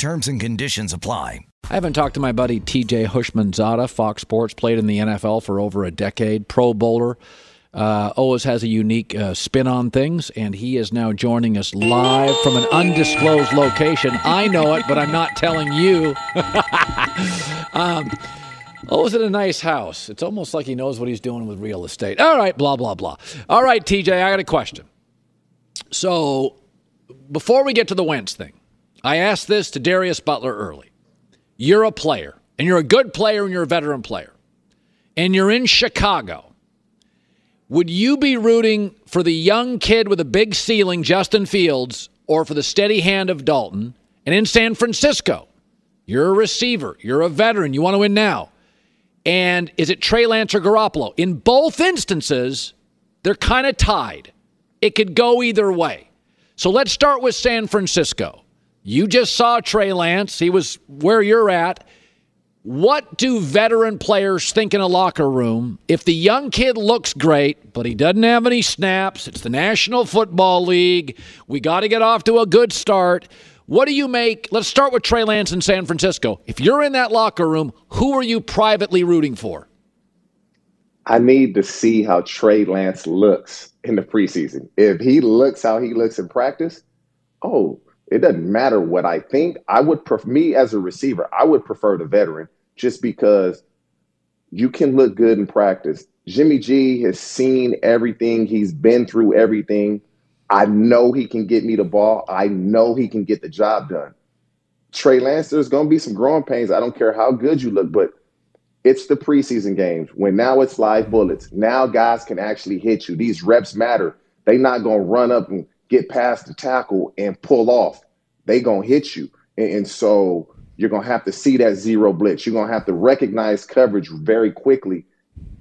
Terms and conditions apply. I haven't talked to my buddy TJ Houshmandzadeh, Fox Sports, played in the NFL for over a decade, Pro Bowler. Uh, always has a unique uh, spin on things, and he is now joining us live from an undisclosed location. I know it, but I'm not telling you. um, always in a nice house. It's almost like he knows what he's doing with real estate. All right, blah, blah, blah. All right, TJ, I got a question. So, before we get to the Wentz thing, I asked this to Darius Butler early. You're a player, and you're a good player, and you're a veteran player, and you're in Chicago. Would you be rooting for the young kid with a big ceiling, Justin Fields, or for the steady hand of Dalton? And in San Francisco, you're a receiver, you're a veteran, you want to win now. And is it Trey Lance or Garoppolo? In both instances, they're kind of tied. It could go either way. So let's start with San Francisco. You just saw Trey Lance. He was where you're at. What do veteran players think in a locker room if the young kid looks great, but he doesn't have any snaps? It's the National Football League. We got to get off to a good start. What do you make? Let's start with Trey Lance in San Francisco. If you're in that locker room, who are you privately rooting for? I need to see how Trey Lance looks in the preseason. If he looks how he looks in practice, oh, it doesn't matter what I think. I would prefer me as a receiver. I would prefer the veteran just because you can look good in practice. Jimmy G has seen everything. He's been through everything. I know he can get me the ball. I know he can get the job done. Trey Lance, there's going to be some growing pains. I don't care how good you look, but it's the preseason games when now it's live bullets. Now guys can actually hit you. These reps matter. They're not going to run up and get past the tackle and pull off, they gonna hit you. And, and so you're gonna have to see that zero blitz. You're gonna have to recognize coverage very quickly.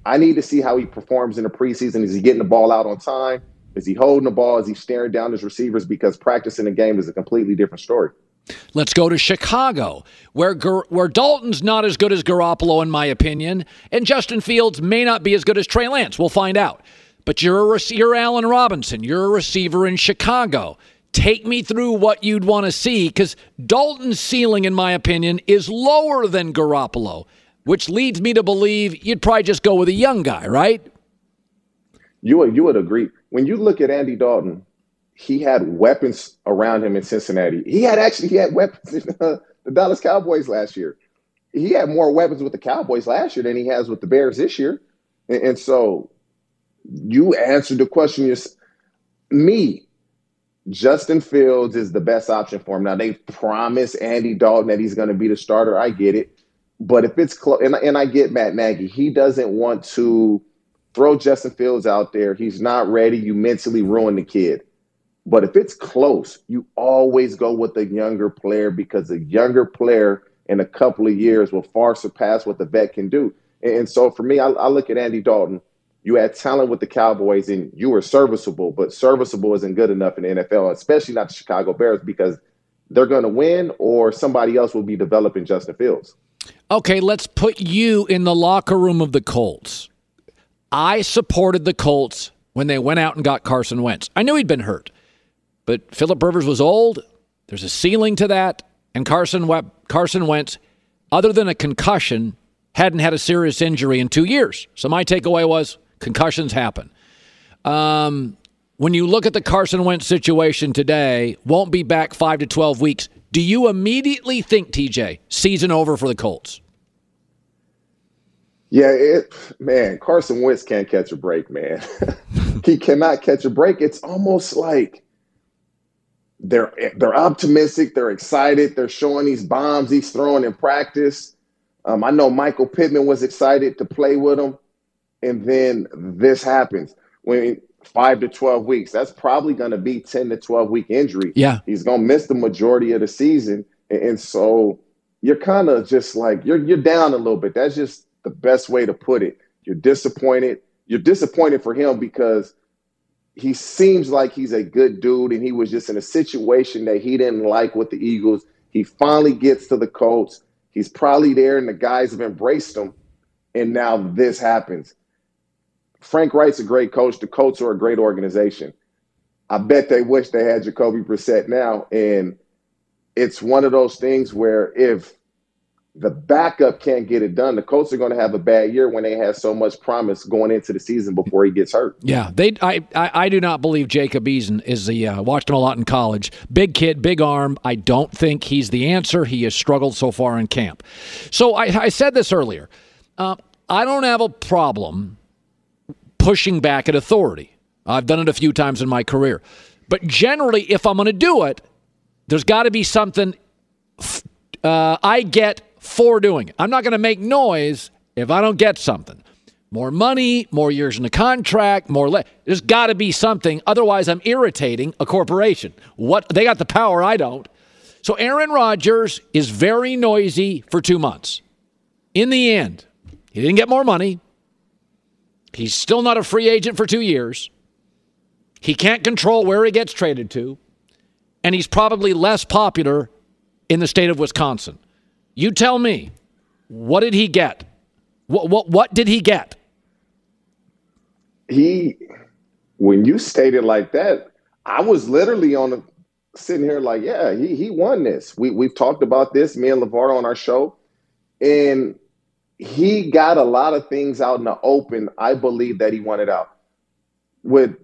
I need to see how he performs in the preseason. Is he getting the ball out on time? Is he holding the ball? Is he staring down his receivers? Because practicing the game is a completely different story. Let's go to Chicago, where where Dalton's not as good as Garoppolo, in my opinion, and Justin Fields may not be as good as Trey Lance. We'll find out. But you're a, you're Allen Robinson. You're a receiver in Chicago. Take me through what you'd want to see, because Dalton's ceiling, in my opinion, is lower than Garoppolo, which leads me to believe you'd probably just go with a young guy, right? You would you would agree when you look at Andy Dalton he had weapons around him in Cincinnati. He had actually he had weapons in uh, the Dallas Cowboys last year. He had more weapons with the Cowboys last year than he has with the Bears this year. And, and so you answered the question. Is me, Justin Fields is the best option for him. Now they promised Andy Dalton that he's going to be the starter. I get it, but if it's close, and, and I get Matt Nagy, he doesn't want to throw Justin Fields out there. He's not ready. You mentally ruin the kid. But if it's close, you always go with the younger player because a younger player in a couple of years will far surpass what the vet can do. And so for me, I, I look at Andy Dalton. You had talent with the Cowboys and you were serviceable, but serviceable isn't good enough in the NFL, especially not the Chicago Bears, because they're going to win or somebody else will be developing Justin Fields. Okay, let's put you in the locker room of the Colts. I supported the Colts when they went out and got Carson Wentz. I knew he'd been hurt. But Philip Rivers was old. There's a ceiling to that. And Carson, Carson Wentz, other than a concussion, hadn't had a serious injury in two years. So my takeaway was concussions happen. Um, when you look at the Carson Wentz situation today, won't be back five to 12 weeks. Do you immediately think, TJ, season over for the Colts? Yeah, it man, Carson Wentz can't catch a break, man. he cannot catch a break. It's almost like they're they're optimistic, they're excited, they're showing these bombs he's throwing in practice. Um, I know Michael Pittman was excited to play with him, and then this happens when five to twelve weeks. That's probably going to be ten to twelve week injury. Yeah, he's going to miss the majority of the season, and, and so you're kind of just like you're you're down a little bit. That's just the best way to put it. You're disappointed. You're disappointed for him because he seems like he's a good dude, and he was just in a situation that he didn't like with the Eagles. He finally gets to the Colts. He's probably there, and the guys have embraced him. And now this happens. Frank Reich's a great coach. The Colts are a great organization. I bet they wish they had Jacoby Brissett now. And it's one of those things where if the backup can't get it done. The Colts are going to have a bad year when they have so much promise going into the season before he gets hurt. Yeah, they. I I, I do not believe Jacob Eason is the. Uh, watched him a lot in college. Big kid, big arm. I don't think he's the answer. He has struggled so far in camp. So I, I said this earlier. Uh, I don't have a problem pushing back at authority. I've done it a few times in my career, but generally, if I'm going to do it, there's got to be something uh, I get for doing it. I'm not going to make noise if I don't get something. More money, more years in the contract, more. Le- There's got to be something. Otherwise, I'm irritating a corporation. What they got the power, I don't. So Aaron Rodgers is very noisy for two months. In the end, he didn't get more money. He's still not a free agent for two years. He can't control where he gets traded to. And he's probably less popular in the state of Wisconsin. You tell me, what did he get? What what what did he get? He, when you stated like that, I was literally on the sitting here like, yeah, he he won this. We we've talked about this, me and LeVar on our show, and he got a lot of things out in the open. I believe that he wanted out with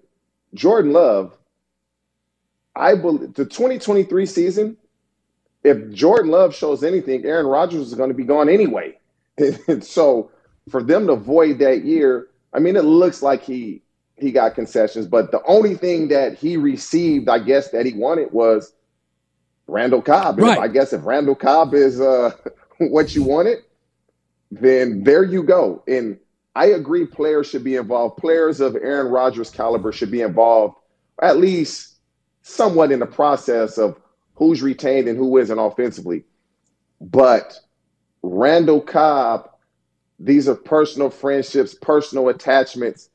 Jordan Love. I believe the 2023 season if Jordan Love shows anything, Aaron Rodgers is going to be gone anyway. and so for them to void that year, I mean, it looks like he he got concessions, but the only thing that he received, I guess, that he wanted was Randall Cobb. Right. I guess if Randall Cobb is uh, what you wanted, then there you go. And I agree, players should be involved. Players of Aaron Rodgers' caliber should be involved, at least somewhat in the process of who's retained and who isn't offensively. But Randall Cobb, these are personal friendships, personal attachments.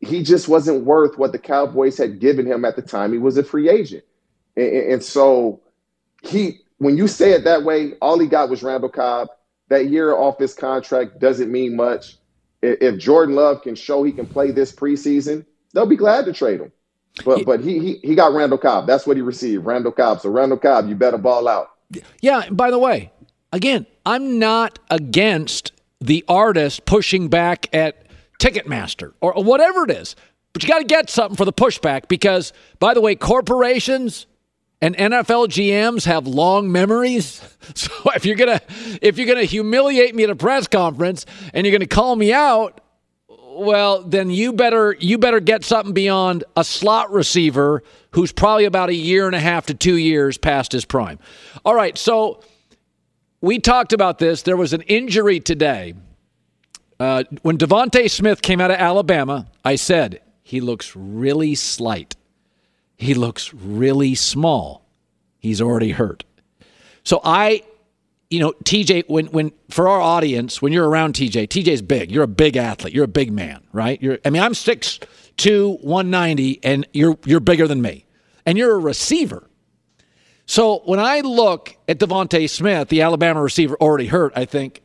he just wasn't worth what the Cowboys had given him at the time he was a free agent. And, and so he, when you say it that way, all he got was Randall Cobb. That year off his contract doesn't mean much. If Jordan Love can show he can play this preseason, they'll be glad to trade him. But but he he he got Randall Cobb. That's what he received, Randall Cobb. So Randall Cobb, you better ball out. Yeah. By the way, again, I'm not against the artist pushing back at Ticketmaster or whatever it is, but you got to get something for the pushback because, by the way, corporations and NFL GMs have long memories. So if you're gonna if you're gonna humiliate me at a press conference and you're gonna call me out, well, then you better you better get something beyond a slot receiver who's probably about a year and a half to two years past his prime. All right, so we talked about this. There was an injury today. Uh, when DeVonta Smith came out of Alabama, I said he looks really slight. He looks really small. He's already hurt. So I you know, TJ, when when for our audience, when you're around TJ, TJ's big. You're a big athlete. You're a big man, right? You're. I mean, I'm six two, one ninety, and you're you're bigger than me, and you're a receiver. So when I look at DeVonta Smith, the Alabama receiver already hurt, I think,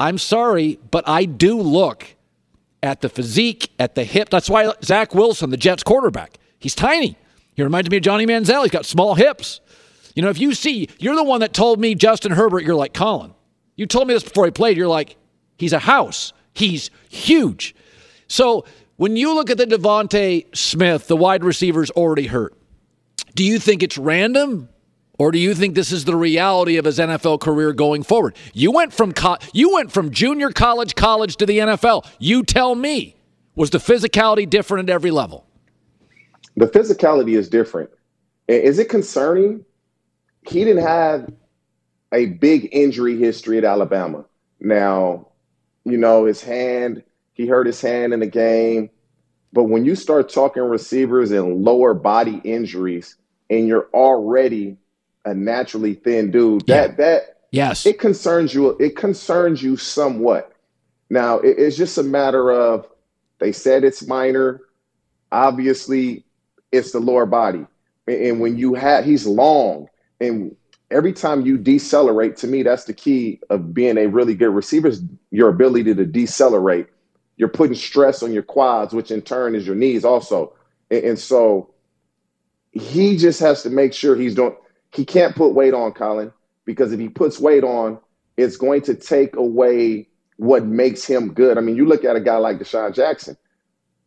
I'm sorry, but I do look at the physique, at the hip. That's why Zach Wilson, the Jets quarterback, he's tiny. He reminds me of Johnny Manziel. He's got small hips. You know, if you see, you're the one that told me Justin Herbert, you're like Colin. You told me this before he played. You're like, he's a house. He's huge. So when you look at the DeVonta Smith, the wide receiver's already hurt. Do you think it's random? Or do you think this is the reality of his NFL career going forward? You went from co- you went from junior college, college to the NFL. You tell me, was the physicality different at every level? The physicality is different. Is it concerning? he didn't have a big injury history at Alabama. Now, you know, his hand, he hurt his hand in the game. But when you start talking receivers and lower body injuries, and you're already a naturally thin dude, yeah. that that yes, it concerns you. It concerns you somewhat. Now, it, it's just a matter of they said it's minor. Obviously, it's the lower body, and when you have he's long, and every time you decelerate, to me, that's the key of being a really good receiver is your ability to decelerate. You're putting stress on your quads, which in turn is your knees also. And, and so he just has to make sure he's doing he can't put weight on Colin because if he puts weight on, it's going to take away what makes him good. I mean, you look at a guy like DeSean Jackson.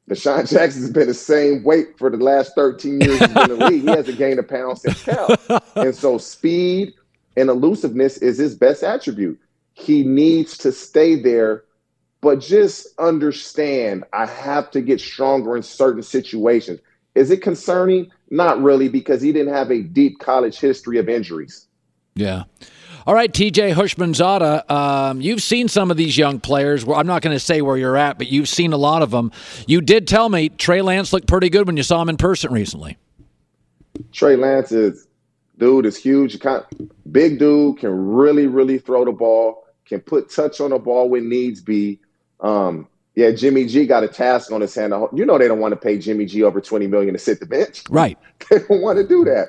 DeSean Jackson's been the same weight for the last 13 years he's been in the league. He hasn't gained a pound since Cal. and so speed and elusiveness is his best attribute. He needs to stay there, but just understand I have to get stronger in certain situations. Is it concerning? Not really, because he didn't have a deep college history of injuries. Yeah. All right, TJ Houshmandzadeh, um, you've seen some of these young players. I'm not going to say where you're at, but you've seen a lot of them. You did tell me Trey Lance looked pretty good when you saw him in person recently. Trey Lance is dude is huge, big dude, can really really throw the ball, can put touch on the ball when needs be. Um, yeah, Jimmy G got a task on his hand. You know they don't want to pay Jimmy G over twenty million to sit the bench, right? They don't want to do that.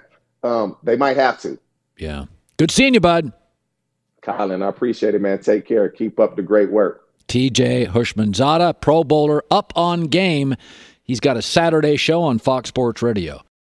Um, they might have to. Yeah. Good seeing you, bud. Colin, I appreciate it, man. Take care. Keep up the great work. TJ Houshmandzadeh, Pro Bowler, up on game. He's got a Saturday show on Fox Sports Radio.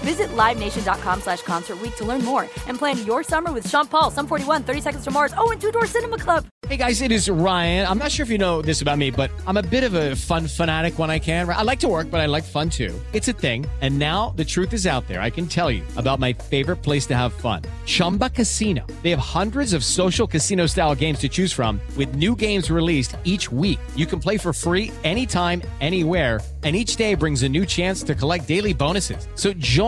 Visit LiveNation.com slash Concert to learn more and plan your summer with Sean Paul, Sum 41, 30 Seconds to Mars, oh, and Two Door Cinema Club. Hey guys, it is Ryan. I'm not sure if you know this about me, but I'm a bit of a fun fanatic when I can. I like to work, but I like fun too. It's a thing. And now the truth is out there. I can tell you about my favorite place to have fun. Chumba Casino. They have hundreds of social casino style games to choose from with new games released each week. You can play for free anytime, anywhere and each day brings a new chance to collect daily bonuses. So join